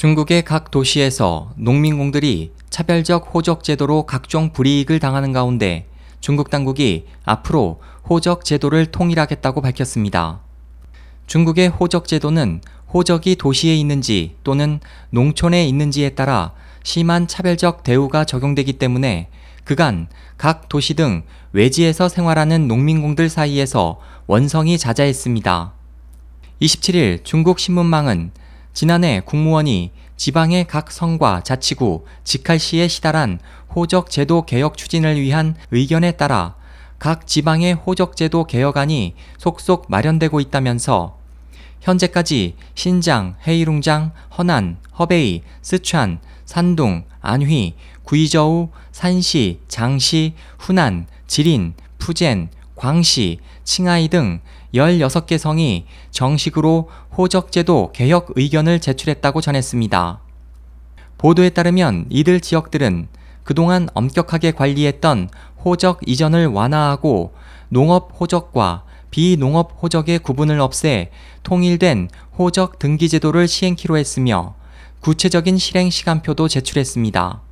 중국의 각 도시에서 농민공들이 차별적 호적 제도로 각종 불이익을 당하는 가운데 중국 당국이 앞으로 호적 제도를 통일하겠다고 밝혔습니다. 중국의 호적 제도는 호적이 도시에 있는지 또는 농촌에 있는지에 따라 심한 차별적 대우가 적용되기 때문에 그간 각 도시 등 외지에서 생활하는 농민공들 사이에서 원성이 자자했습니다. 27일 중국 신문망은 지난해 국무원이 지방의 각 성과 자치구, 직할시에 시달한 호적 제도 개혁 추진을 위한 의견에 따라 각 지방의 호적 제도 개혁안이 속속 마련되고 있다면서 현재까지 신장, 헤이룽장, 허난, 허베이, 스촨, 산둥, 안휘, 구이저우, 산시, 장시, 후난, 지린, 푸젠, 광시, 칭하이 등 16개 성이 정식으로 호적제도 개혁 의견을 제출했다고 전했습니다. 보도에 따르면 이들 지역들은 그동안 엄격하게 관리했던 호적 이전을 완화하고 농업 호적과 비농업 호적의 구분을 없애 통일된 호적 등기 제도를 시행키로 했으며 구체적인 실행 시간표도 제출했습니다.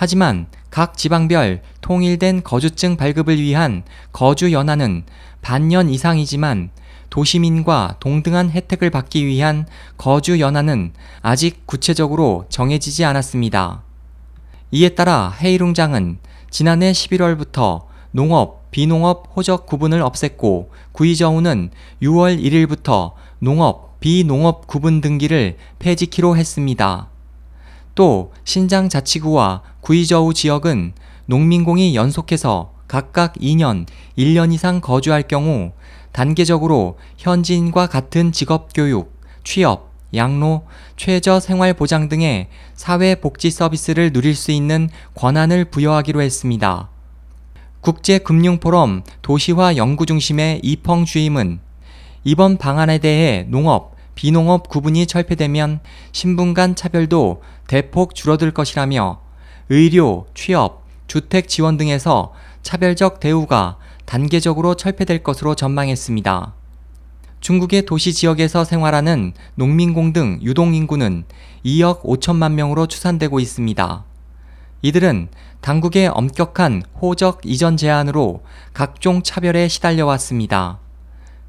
하지만 각 지방별 통일된 거주증 발급을 위한 거주 연한은 반년 이상이지만 도시민과 동등한 혜택을 받기 위한 거주 연한은 아직 구체적으로 정해지지 않았습니다. 이에 따라 헤이룽장은 지난해 11월부터 농업, 비농업 호적 구분을 없앴고 구이저우는 6월 1일부터 농업, 비농업 구분 등기를 폐지키로 했습니다. 또 신장 자치구와 구이저우 지역은 농민공이 연속해서 각각 2년, 1년 이상 거주할 경우 단계적으로 현지인과 같은 직업 교육, 취업, 양로, 최저 생활 보장 등의 사회 복지 서비스를 누릴 수 있는 권한을 부여하기로 했습니다. 국제금융포럼 도시화 연구중심의 이펑 주임은 이번 방안에 대해 농업, 비농업 구분이 철폐되면 신분 간 차별도 대폭 줄어들 것이라며 의료, 취업, 주택 지원 등에서 차별적 대우가 단계적으로 철폐될 것으로 전망했습니다. 중국의 도시 지역에서 생활하는 농민공 등 유동인구는 2억 5천만 명으로 추산되고 있습니다. 이들은 당국의 엄격한 호적 이전 제한으로 각종 차별에 시달려 왔습니다.